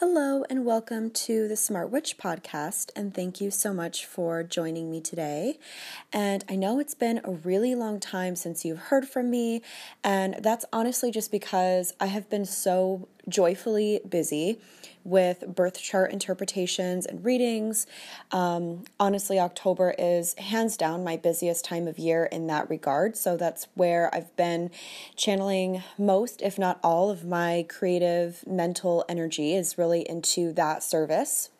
Hello, and welcome to the Smart Witch podcast. And thank you so much for joining me today. And I know it's been a really long time since you've heard from me, and that's honestly just because I have been so joyfully busy with birth chart interpretations and readings. Um, honestly, October is hands down my busiest time of year in that regard. So that's where I've been channeling most, if not all, of my creative mental energy is really into that service.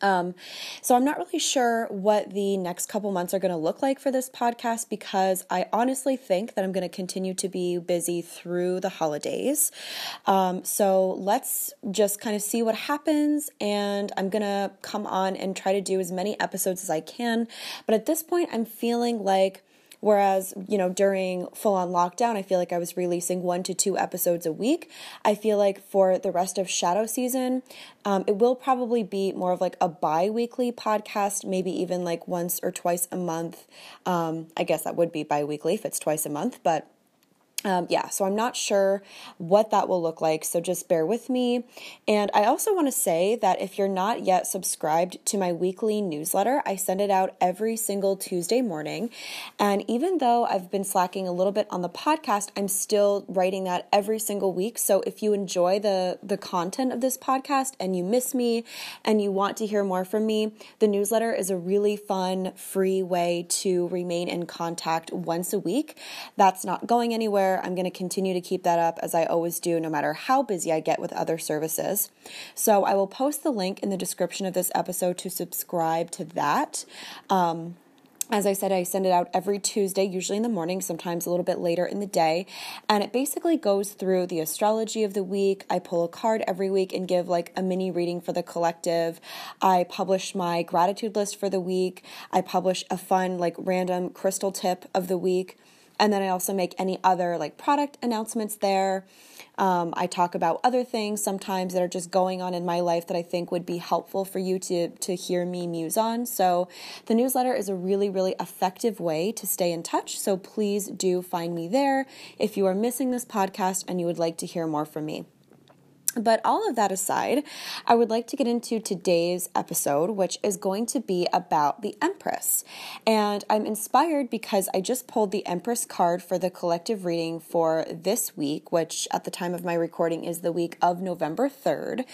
Um, so I'm not really sure what the next couple months are going to look like for this podcast because I honestly think that I'm going to continue to be busy through the holidays. Um, so let's just kind of see what happens, and I'm going to come on and try to do as many episodes as I can. But at this point, I'm feeling like Whereas, you know, during full on lockdown, I feel like I was releasing one to two episodes a week. I feel like for the rest of shadow season, um, it will probably be more of like a bi weekly podcast, maybe even like once or twice a month. Um, I guess that would be bi weekly if it's twice a month, but um, yeah, so I'm not sure what that will look like, so just bear with me. And I also want to say that if you're not yet subscribed to my weekly newsletter, I send it out every single Tuesday morning. And even though I've been slacking a little bit on the podcast, I'm still writing that every single week. So if you enjoy the, the content of this podcast and you miss me and you want to hear more from me, the newsletter is a really fun, free way to remain in contact once a week. That's not going anywhere. I'm going to continue to keep that up as I always do, no matter how busy I get with other services. So I will post the link in the description of this episode to subscribe to that. Um, as I said, I send it out every Tuesday, usually in the morning, sometimes a little bit later in the day. And it basically goes through the astrology of the week. I pull a card every week and give like a mini reading for the collective. I publish my gratitude list for the week. I publish a fun, like, random crystal tip of the week. And then I also make any other like product announcements there. Um, I talk about other things sometimes that are just going on in my life that I think would be helpful for you to, to hear me muse on. So the newsletter is a really, really effective way to stay in touch. So please do find me there if you are missing this podcast and you would like to hear more from me. But all of that aside, I would like to get into today's episode, which is going to be about the Empress. And I'm inspired because I just pulled the Empress card for the collective reading for this week, which at the time of my recording is the week of November 3rd.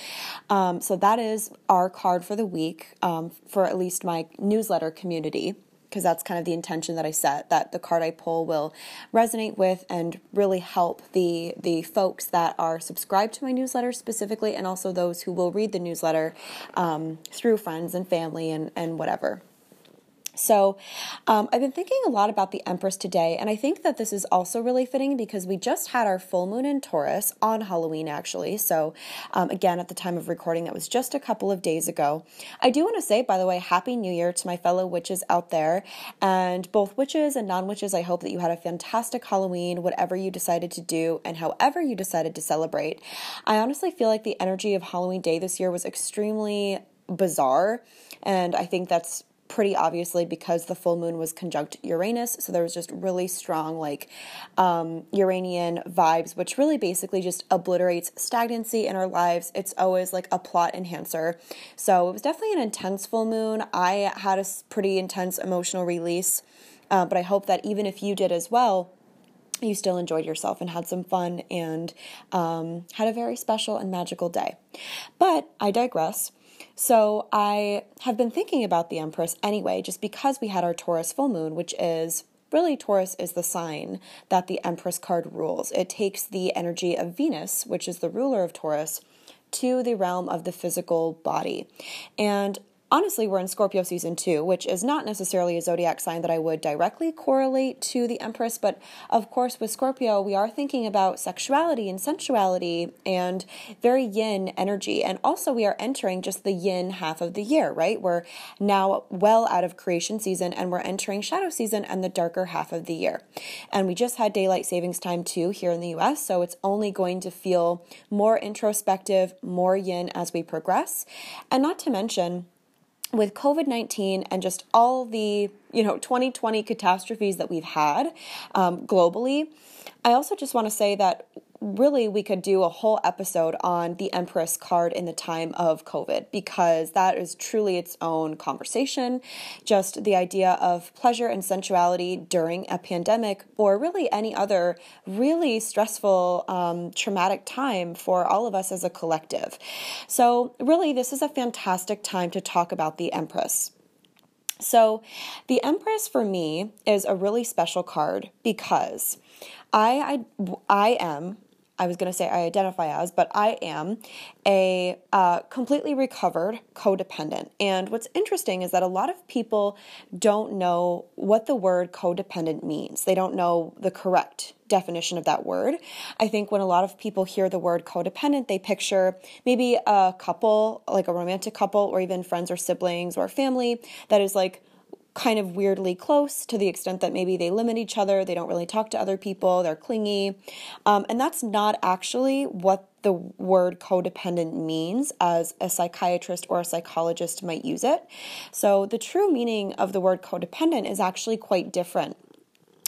Um, so that is our card for the week um, for at least my newsletter community because that's kind of the intention that I set that the card I pull will resonate with and really help the the folks that are subscribed to my newsletter specifically and also those who will read the newsletter um, through friends and family and, and whatever. So, um, I've been thinking a lot about the Empress today, and I think that this is also really fitting because we just had our full moon in Taurus on Halloween, actually. So, um, again, at the time of recording, that was just a couple of days ago. I do want to say, by the way, Happy New Year to my fellow witches out there, and both witches and non witches. I hope that you had a fantastic Halloween, whatever you decided to do, and however you decided to celebrate. I honestly feel like the energy of Halloween Day this year was extremely bizarre, and I think that's pretty obviously because the full moon was conjunct Uranus. So there was just really strong, like, um, Uranian vibes, which really basically just obliterates stagnancy in our lives. It's always like a plot enhancer. So it was definitely an intense full moon. I had a pretty intense emotional release, uh, but I hope that even if you did as well, you still enjoyed yourself and had some fun and um, had a very special and magical day. But I digress. So I have been thinking about the Empress anyway, just because we had our Taurus full moon, which is really Taurus is the sign that the Empress card rules. It takes the energy of Venus, which is the ruler of Taurus, to the realm of the physical body. And honestly, we're in Scorpio season two, which is not necessarily a zodiac sign that I would directly correlate to the Empress, but of course, with Scorpio, we are thinking about sexuality and sensuality and very yin energy. And also, we are entering just the yin half of the year, right? We're now well out of creation season and we're entering shadow season and the darker half of the year. And we just had daylight savings time too here in the US, so it's only going to feel more introspective, more yin as we progress. And not to mention, with COVID 19 and just all the, you know, 2020 catastrophes that we've had um, globally, I also just want to say that really, we could do a whole episode on the Empress card in the time of COVID because that is truly its own conversation. Just the idea of pleasure and sensuality during a pandemic or really any other really stressful, um, traumatic time for all of us as a collective. So, really, this is a fantastic time to talk about the Empress. So, the Empress for me is a really special card because I I, I am I was going to say I identify as, but I am a uh, completely recovered codependent. And what's interesting is that a lot of people don't know what the word codependent means. They don't know the correct definition of that word. I think when a lot of people hear the word codependent, they picture maybe a couple, like a romantic couple, or even friends or siblings or family that is like kind of weirdly close to the extent that maybe they limit each other, they don't really talk to other people, they're clingy. Um, and that's not actually what the word codependent means as a psychiatrist or a psychologist might use it. So the true meaning of the word codependent is actually quite different.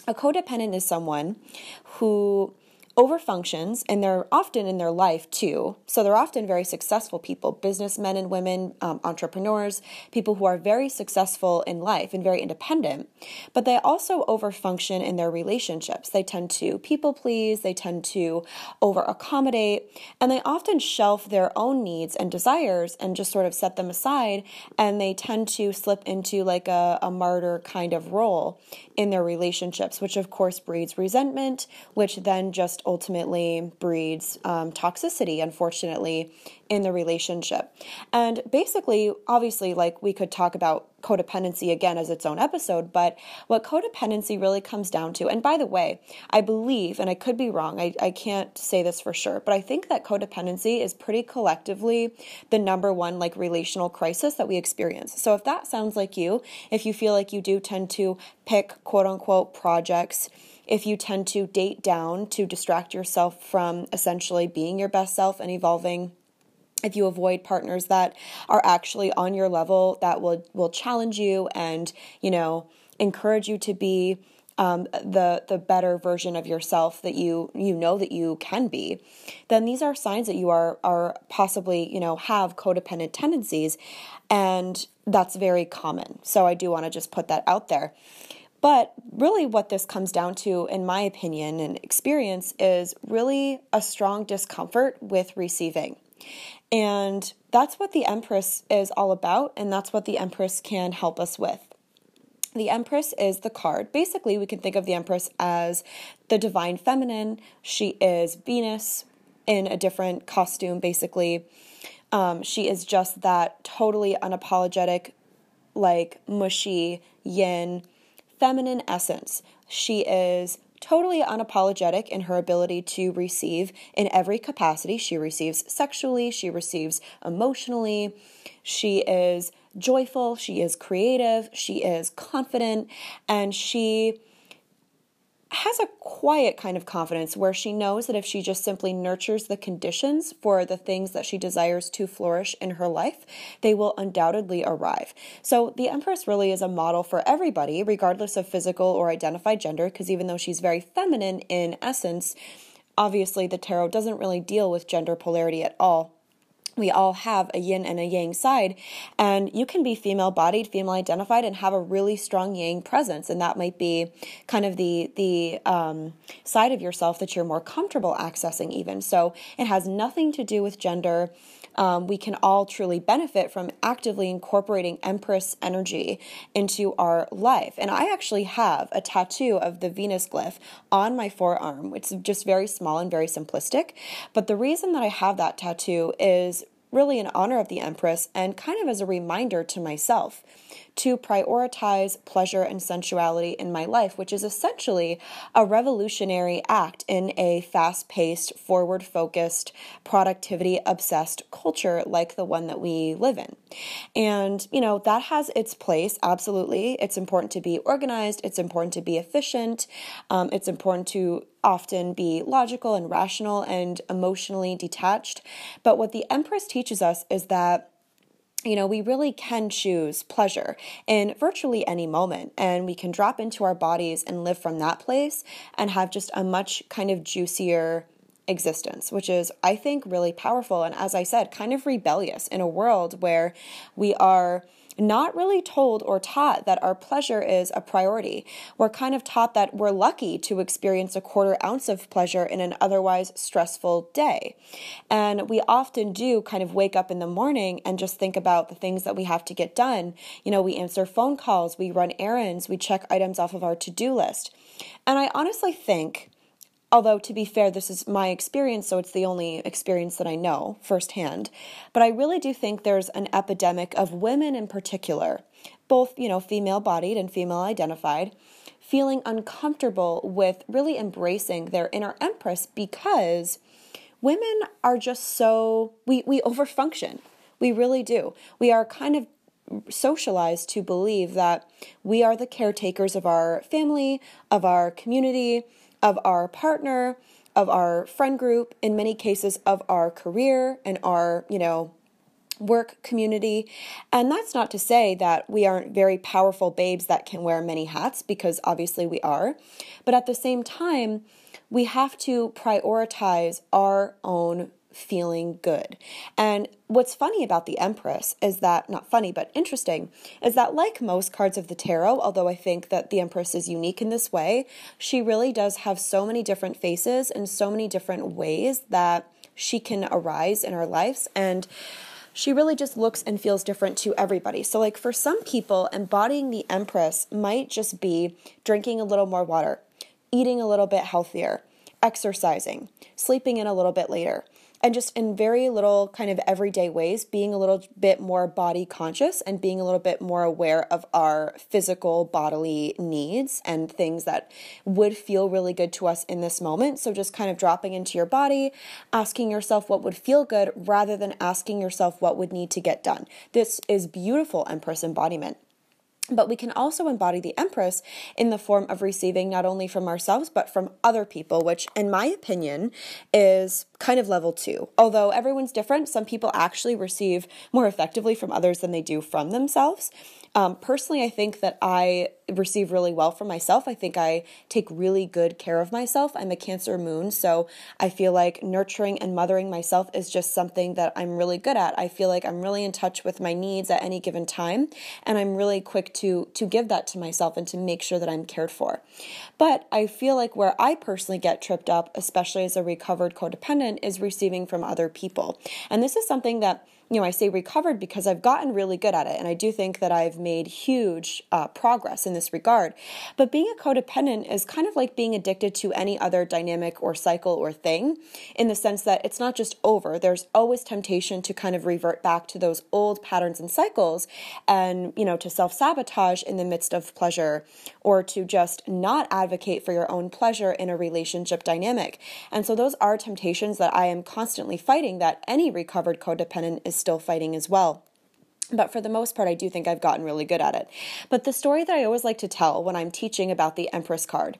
A codependent is someone who overfunctions and they're often in their life too. So they're often very successful people businessmen and women um, entrepreneurs people who are very successful in life and very independent. But they also overfunction in their relationships. They tend to people please they tend to over accommodate and they often shelf their own needs and desires and just sort of set them aside and they tend to slip into like a, a martyr kind of role in their relationships which of course breeds resentment which then just ultimately breeds um, toxicity, unfortunately, in the relationship. And basically, obviously, like we could talk about codependency again as its own episode, but what codependency really comes down to, and by the way, I believe, and I could be wrong, I, I can't say this for sure, but I think that codependency is pretty collectively the number one like relational crisis that we experience. So if that sounds like you, if you feel like you do tend to pick quote unquote projects, if you tend to date down to distract yourself from essentially being your best self and evolving if you avoid partners that are actually on your level that will will challenge you and you know encourage you to be um, the the better version of yourself that you you know that you can be, then these are signs that you are are possibly you know have codependent tendencies, and that's very common. So I do want to just put that out there. But really, what this comes down to, in my opinion and experience, is really a strong discomfort with receiving. And that's what the Empress is all about, and that's what the Empress can help us with. The Empress is the card. Basically, we can think of the Empress as the divine feminine. She is Venus in a different costume, basically. Um, she is just that totally unapologetic, like mushy yin feminine essence. She is totally unapologetic in her ability to receive in every capacity. She receives sexually, she receives emotionally, she is joyful, she is creative, she is confident, and she has a quiet kind of confidence where she knows that if she just simply nurtures the conditions for the things that she desires to flourish in her life, they will undoubtedly arrive. So the Empress really is a model for everybody, regardless of physical or identified gender, because even though she's very feminine in essence, obviously the tarot doesn't really deal with gender polarity at all we all have a yin and a yang side and you can be female bodied female identified and have a really strong yang presence and that might be kind of the the um, side of yourself that you're more comfortable accessing even. So it has nothing to do with gender um, we can all truly benefit from actively incorporating Empress energy into our life. And I actually have a tattoo of the Venus glyph on my forearm. It's just very small and very simplistic. But the reason that I have that tattoo is really in honor of the Empress and kind of as a reminder to myself to prioritize pleasure and sensuality in my life, which is essentially a revolutionary act in a fast paced, forward focused, productivity obsessed culture like the one that we live in. And, you know, that has its place, absolutely. It's important to be organized, it's important to be efficient, um, it's important to often be logical and rational and emotionally detached. But what the Empress teaches us is that you know, we really can choose pleasure in virtually any moment, and we can drop into our bodies and live from that place and have just a much kind of juicier existence, which is, I think, really powerful. And as I said, kind of rebellious in a world where we are not really told or taught that our pleasure is a priority. We're kind of taught that we're lucky to experience a quarter ounce of pleasure in an otherwise stressful day. And we often do kind of wake up in the morning and just think about the things that we have to get done. You know, we answer phone calls, we run errands, we check items off of our to do list. And I honestly think Although, to be fair, this is my experience, so it's the only experience that I know firsthand. But I really do think there's an epidemic of women in particular, both, you know, female bodied and female identified, feeling uncomfortable with really embracing their inner empress because women are just so, we, we overfunction. We really do. We are kind of socialized to believe that we are the caretakers of our family, of our community of our partner, of our friend group, in many cases of our career and our, you know, work community. And that's not to say that we aren't very powerful babes that can wear many hats, because obviously we are. But at the same time, we have to prioritize our own feeling good. And what's funny about the Empress is that, not funny, but interesting, is that like most cards of the tarot, although I think that the Empress is unique in this way, she really does have so many different faces and so many different ways that she can arise in our lives. And she really just looks and feels different to everybody. So, like for some people, embodying the Empress might just be drinking a little more water, eating a little bit healthier, exercising, sleeping in a little bit later and just in very little kind of everyday ways, being a little bit more body conscious and being a little bit more aware of our physical bodily needs and things that would feel really good to us in this moment. So, just kind of dropping into your body, asking yourself what would feel good rather than asking yourself what would need to get done. This is beautiful Empress embodiment. But we can also embody the Empress in the form of receiving not only from ourselves, but from other people, which, in my opinion, is kind of level two. Although everyone's different, some people actually receive more effectively from others than they do from themselves. Um, personally, I think that I receive really well from myself. I think I take really good care of myself. I'm a Cancer moon, so I feel like nurturing and mothering myself is just something that I'm really good at. I feel like I'm really in touch with my needs at any given time, and I'm really quick to to give that to myself and to make sure that I'm cared for. But I feel like where I personally get tripped up, especially as a recovered codependent, is receiving from other people. And this is something that you know, I say recovered because I've gotten really good at it. And I do think that I've made huge uh, progress in this regard. But being a codependent is kind of like being addicted to any other dynamic or cycle or thing in the sense that it's not just over. There's always temptation to kind of revert back to those old patterns and cycles and, you know, to self sabotage in the midst of pleasure or to just not advocate for your own pleasure in a relationship dynamic. And so those are temptations that I am constantly fighting that any recovered codependent is is still fighting as well. But for the most part, I do think I've gotten really good at it. But the story that I always like to tell when I'm teaching about the Empress card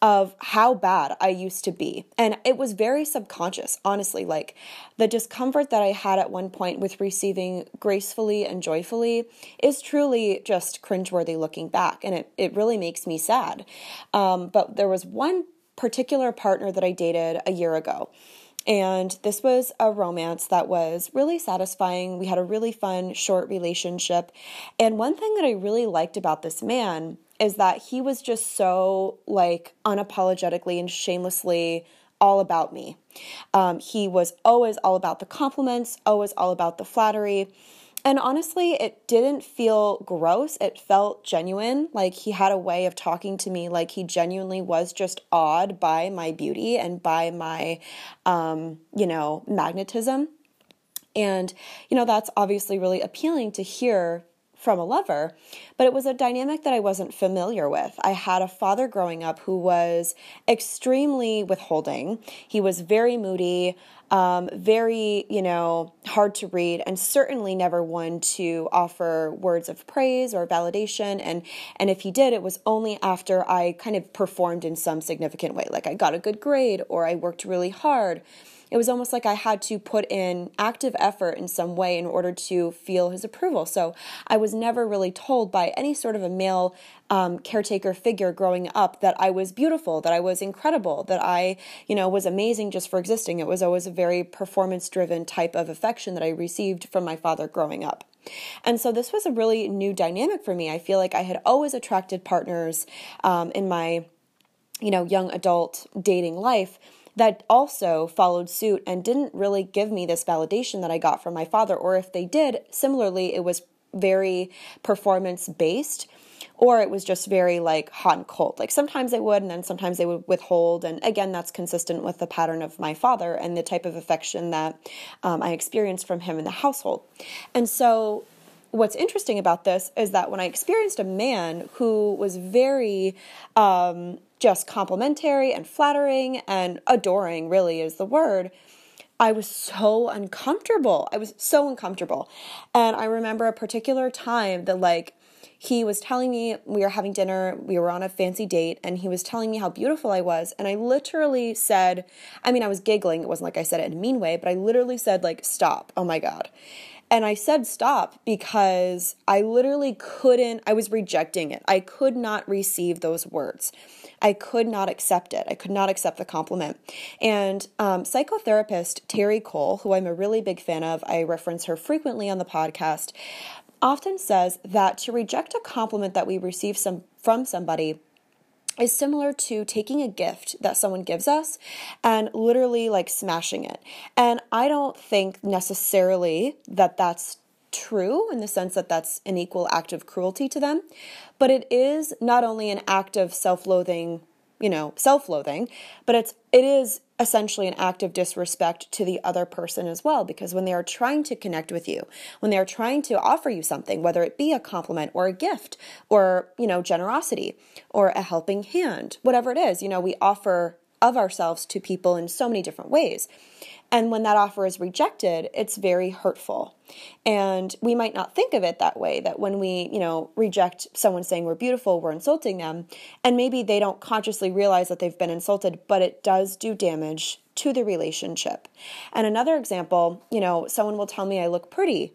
of how bad I used to be, and it was very subconscious, honestly. Like the discomfort that I had at one point with receiving gracefully and joyfully is truly just cringeworthy looking back, and it, it really makes me sad. Um, but there was one particular partner that I dated a year ago and this was a romance that was really satisfying. We had a really fun, short relationship. And one thing that I really liked about this man is that he was just so, like, unapologetically and shamelessly all about me. Um, he was always all about the compliments, always all about the flattery. And honestly, it didn't feel gross. It felt genuine. Like he had a way of talking to me, like he genuinely was just awed by my beauty and by my, um, you know, magnetism. And, you know, that's obviously really appealing to hear from a lover, but it was a dynamic that I wasn't familiar with. I had a father growing up who was extremely withholding. He was very moody, um, very, you know, hard to read, and certainly never one to offer words of praise or validation. And and if he did, it was only after I kind of performed in some significant way, like I got a good grade or I worked really hard it was almost like I had to put in active effort in some way in order to feel his approval. So I was never really told by any sort of a male um, caretaker figure growing up that I was beautiful, that I was incredible, that I, you know, was amazing just for existing. It was always a very performance driven type of affection that I received from my father growing up. And so this was a really new dynamic for me. I feel like I had always attracted partners um, in my, you know, young adult dating life that also followed suit and didn't really give me this validation that I got from my father. Or if they did, similarly, it was very performance based or it was just very like hot and cold. Like sometimes they would, and then sometimes they would withhold. And again, that's consistent with the pattern of my father and the type of affection that um, I experienced from him in the household. And so, what's interesting about this is that when I experienced a man who was very um, just complimentary and flattering and adoring, really is the word. I was so uncomfortable. I was so uncomfortable. And I remember a particular time that, like, he was telling me we were having dinner, we were on a fancy date, and he was telling me how beautiful I was. And I literally said, I mean, I was giggling. It wasn't like I said it in a mean way, but I literally said, like, stop. Oh my God. And I said stop because I literally couldn't, I was rejecting it. I could not receive those words. I could not accept it. I could not accept the compliment. And um, psychotherapist Terri Cole, who I'm a really big fan of, I reference her frequently on the podcast, often says that to reject a compliment that we receive some, from somebody is similar to taking a gift that someone gives us and literally like smashing it. And I don't think necessarily that that's true in the sense that that's an equal act of cruelty to them, but it is not only an act of self-loathing, you know, self-loathing, but it's it is essentially an act of disrespect to the other person as well because when they are trying to connect with you when they are trying to offer you something whether it be a compliment or a gift or you know generosity or a helping hand whatever it is you know we offer of ourselves to people in so many different ways and when that offer is rejected, it's very hurtful. And we might not think of it that way, that when we, you know, reject someone saying we're beautiful, we're insulting them. And maybe they don't consciously realize that they've been insulted, but it does do damage to the relationship. And another example, you know, someone will tell me I look pretty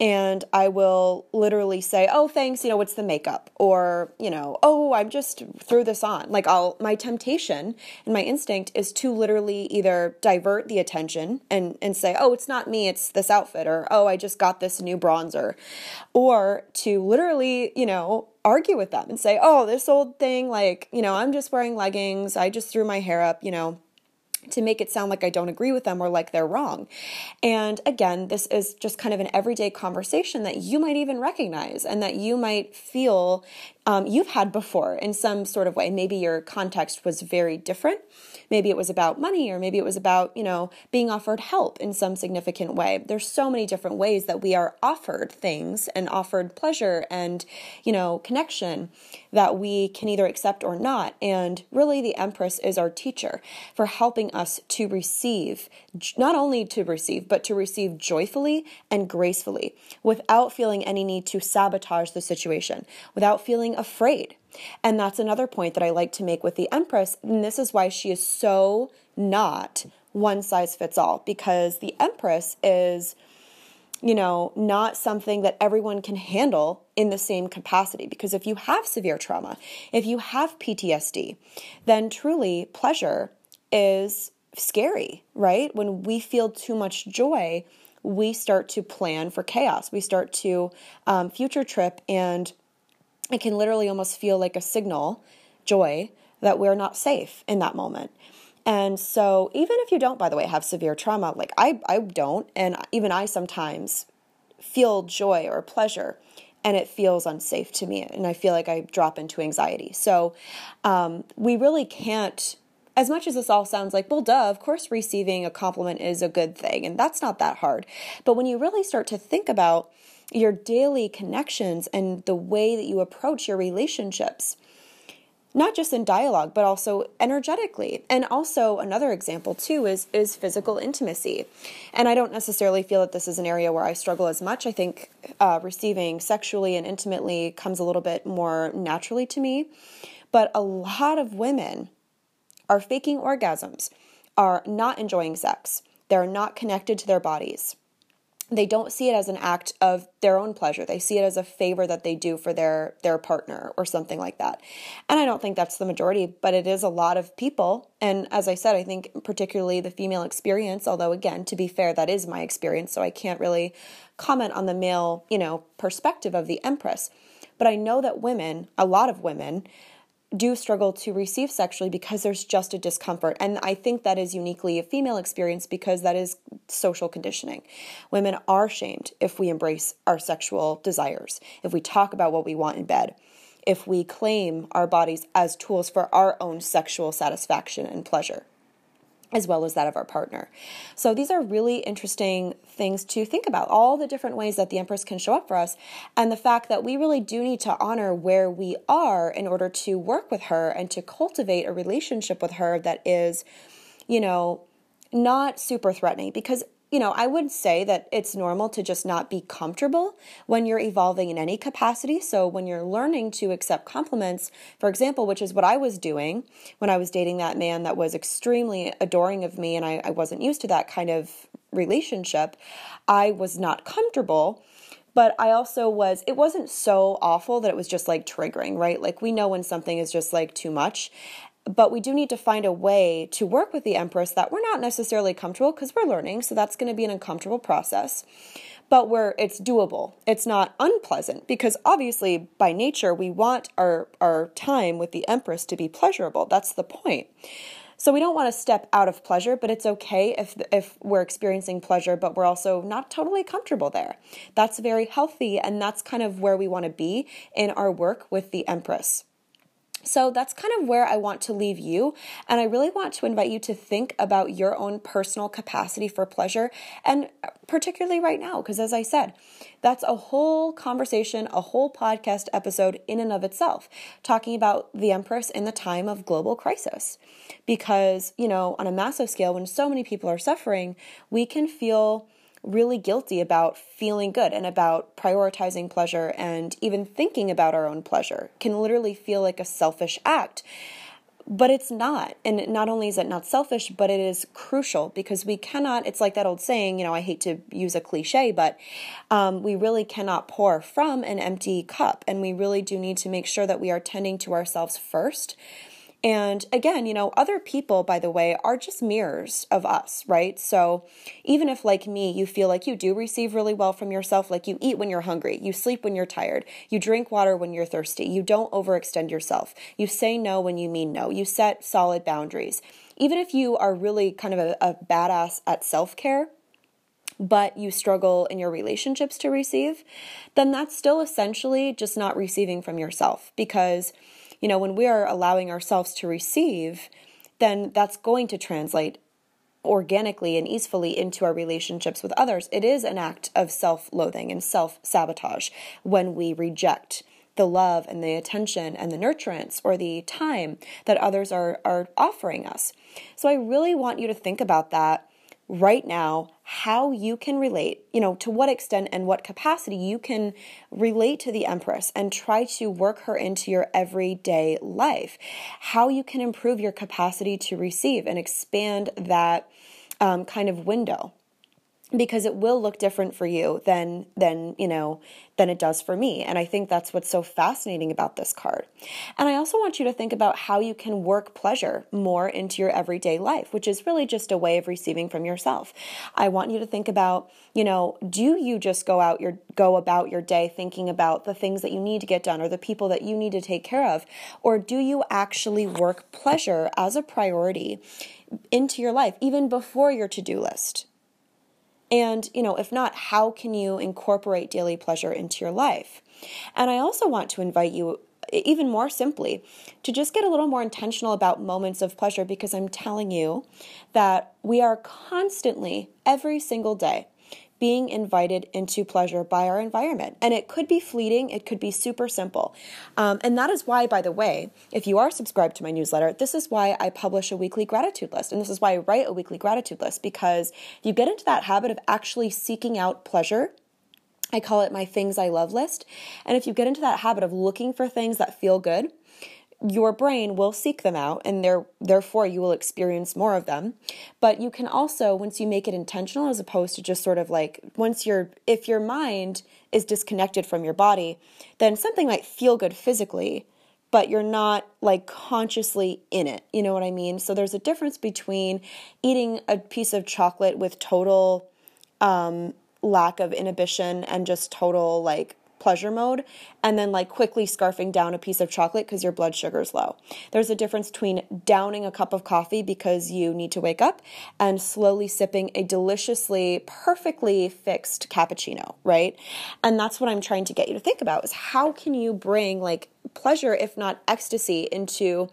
and I will literally say, "Oh, thanks, you know, what's the makeup?" or, you know, "Oh, I'm just threw this on." Like I'll my temptation and my instinct is to literally either divert the attention and and say, "Oh, it's not me, it's this outfit," or, "Oh, I just got this new bronzer." Or to literally, you know, argue with them and say, "Oh, this old thing like, you know, I'm just wearing leggings. I just threw my hair up, you know, to make it sound like I don't agree with them or like they're wrong. And again, this is just kind of an everyday conversation that you might even recognize and that you might feel um, you've had before in some sort of way. Maybe your context was very different. Maybe it was about money, or maybe it was about, you know, being offered help in some significant way. There's so many different ways that we are offered things and offered pleasure and, you know, connection that we can either accept or not. And really, the Empress is our teacher for helping us to receive, not only to receive, but to receive joyfully and gracefully without feeling any need to sabotage the situation, without feeling afraid. And that's another point that I like to make with the Empress. And this is why she is so not one size fits all, because the Empress is you know, not something that everyone can handle in the same capacity. Because if you have severe trauma, if you have PTSD, then truly pleasure is scary, right? When we feel too much joy, we start to plan for chaos. We start to um, future trip, and it can literally almost feel like a signal, joy, that we're not safe in that moment. And so, even if you don't, by the way, have severe trauma, like I, I don't, and even I sometimes feel joy or pleasure, and it feels unsafe to me, and I feel like I drop into anxiety. So, um, we really can't. As much as this all sounds like, well, duh, of course, receiving a compliment is a good thing, and that's not that hard. But when you really start to think about your daily connections and the way that you approach your relationships, not just in dialogue but also energetically. And also another example too is is physical intimacy. And i don't necessarily feel that this is an area where i struggle as much. I think uh, receiving sexually and intimately comes a little bit more naturally to me. But a lot of women are faking orgasms are not enjoying sex, they're not connected to their bodies they don't see it as an act of their own pleasure. They see it as a favor that they do for their their partner or something like that. And I don't think that's the majority, but it is a lot of people. And as I said, I think particularly the female experience, although again, to be fair, that is my experience, so I can't really comment on the male, you know, perspective of the empress. But I know that women, a lot of women, do struggle to receive sexually because there's just a discomfort. And I think that is uniquely a female experience because that is social conditioning. Women are shamed if we embrace our sexual desires, if we talk about what we want in bed, if we claim our bodies as tools for our own sexual satisfaction and pleasure as well as that of our partner. So these are really interesting things to think about all the different ways that the Empress can show up for us, and the fact that we really do need to honor where we are in order to work with her and to cultivate a relationship with her that is, you know, not super threatening because you know, I would say that it's normal to just not be comfortable when you're evolving in any capacity. So, when you're learning to accept compliments, for example, which is what I was doing when I was dating that man that was extremely adoring of me and I, I wasn't used to that kind of relationship, I was not comfortable but I also was, it wasn't so awful that it was just like triggering, right? Like we know when something is just like too much but we do need to find a way to work with the Empress that we're not necessarily comfortable because we're learning, so that's going to be an uncomfortable process. But where it's doable, it's not unpleasant because obviously by nature we want our our time with the Empress to be pleasurable. That's the point. So we don't want to step out of pleasure, but it's okay if if we're experiencing pleasure but we're also not totally comfortable there. That's very healthy and that's kind of where we want to be in our work with the Empress. So that's kind of where I want to leave you. And I really want to invite you to think about your own personal capacity for pleasure, and particularly right now, because as I said, that's a whole conversation, a whole podcast episode in and of itself, talking about the Empress in the time of global crisis. Because, you know, on a massive scale, when so many people are suffering, we can feel really guilty about feeling good and about prioritizing pleasure and even thinking about our own pleasure can literally feel like a selfish act. But it's not. And not only is it not selfish, but it is crucial because we cannot, it's like that old saying, you know, I hate to use a cliche, but um, we really cannot pour from an empty cup. And we really do need to make sure that we are tending to ourselves first and again, you know, other people, by the way, are just mirrors of us, right? So even if, like me, you feel like you do receive really well from yourself, like you eat when you're hungry, you sleep when you're tired, you drink water when you're thirsty, you don't overextend yourself, you say no when you mean no, you set solid boundaries. Even if you are really kind of a, a badass at self care, but you struggle in your relationships to receive, then that's still essentially just not receiving from yourself because you know, when we are allowing ourselves to receive, then that's going to translate organically and easily into our relationships with others. It is an act of self loathing and self sabotage when we reject the love and the attention and the nurturance or the time that others are, are offering us. So I really want you to think about that right now how you can relate, you know, to what extent and what capacity you can relate to the Empress and try to work her into your everyday life. How you can improve your capacity to receive and expand that um, kind of window because it will look different for you than than you know than it does for me. And i think that's what's so fascinating about this card. And i also want you to think about how you can work pleasure more into your everyday life which is really just a way of receiving from yourself. I want you to think about you know do you just go out your go about your day thinking about the things that you need to get done or the people that you need to take care of? Or do you actually work pleasure as a priority into your life even before your to-do list and, you know, if not, how can you incorporate daily pleasure into your life? And I also want to invite you even more simply to just get a little more intentional about moments of pleasure because I'm telling you that we are constantly, every single day, being invited into pleasure by our environment. And it could be fleeting, it could be super simple. Um, and that is why, by the way, if you are subscribed to my newsletter, this is why I publish a weekly gratitude list. And this is why I write a weekly gratitude list because if you get into that habit of actually seeking out pleasure. I call it my things I love list. And if you get into that habit of looking for things that feel good, your brain will seek them out and there therefore you will experience more of them. But you can also once you make it intentional as opposed to just sort of like once you're if your mind is disconnected from your body then something might feel good physically but you're not like consciously in it. You know what i mean? So there's a difference between eating a piece of chocolate with total um, lack of inhibition and just total like pleasure mode and then like quickly scarfing down a piece of chocolate because your blood sugar is low. There's a difference between downing a cup of coffee because you need to wake up and slowly sipping a deliciously, perfectly fixed cappuccino, right? And that's what I'm trying to get you to think about is how can you bring like pleasure, if not ecstasy, into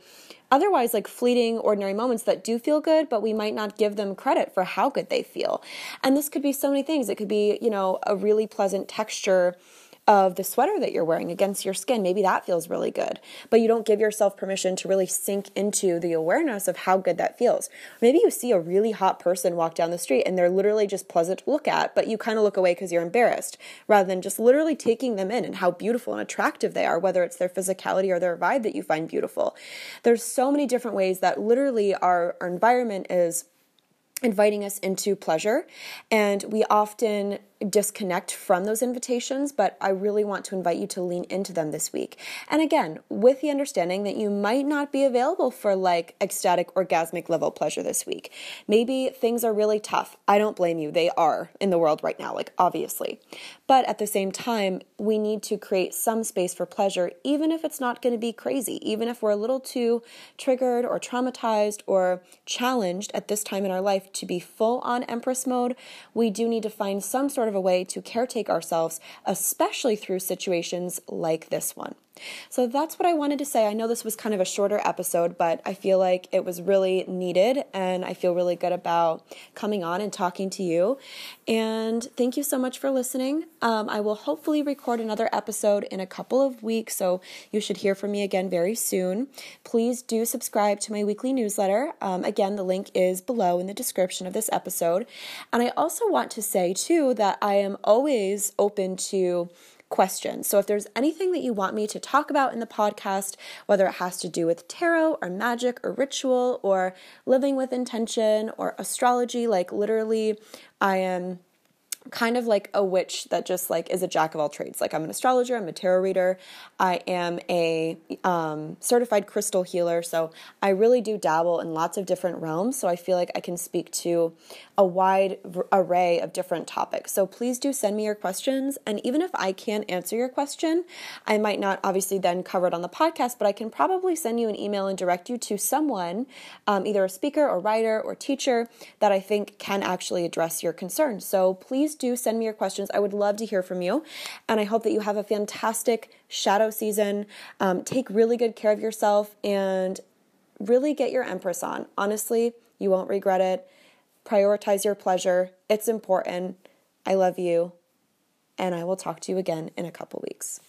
otherwise like fleeting ordinary moments that do feel good but we might not give them credit for how good they feel and this could be so many things it could be you know a really pleasant texture of the sweater that you're wearing against your skin. Maybe that feels really good, but you don't give yourself permission to really sink into the awareness of how good that feels. Maybe you see a really hot person walk down the street and they're literally just pleasant to look at, but you kind of look away because you're embarrassed rather than just literally taking them in and how beautiful and attractive they are, whether it's their physicality or their vibe that you find beautiful. There's so many different ways that literally our, our environment is inviting us into pleasure and we often disconnect from those invitations, but I really want to invite you to lean into them this week. And again, with the understanding that you might not be available for like ecstatic orgasmic level pleasure this week. Maybe things are really tough. I don't blame you. They are in the world right now, like obviously. But at the same time, we need to create some space for pleasure, even if it's not going to be crazy, even if we're a little too triggered or traumatized or challenged at this time in our life to be full on Empress mode. We do need to find some sort of of a way to caretake ourselves, especially through situations like this one. So that's what I wanted to say. I know this was kind of a shorter episode, but I feel like it was really needed and I feel really good about coming on and talking to you. And thank you so much for listening. Um, I will hopefully record another episode in a couple of weeks, so you should hear from me again very soon. Please do subscribe to my weekly newsletter. Um, again, the link is below in the description of this episode. And I also want to say, too, that I am always open to questions. So if there's anything that you want me to talk about in the podcast, whether it has to do with tarot or magic or ritual or living with intention or astrology, like literally, I am kind of like a witch that just like is a jack of all trades. Like I'm an astrologer, I'm a tarot reader, I am a um, certified crystal healer. So I really do dabble in lots of different realms. So I feel like I can speak to a wide array of different topics. So please do send me your questions. And even if I can't answer your question, I might not obviously then cover it on the podcast, but I can probably send you an email and direct you to someone, um, either a speaker or writer or teacher, that I think can actually address your concerns. So please do send me your questions. I would love to hear from you. And I hope that you have a fantastic shadow season. Um, take really good care of yourself and really get your Empress on. Honestly, you won't regret it. Prioritize your pleasure. It's important. I love you. And I will talk to you again in a couple weeks.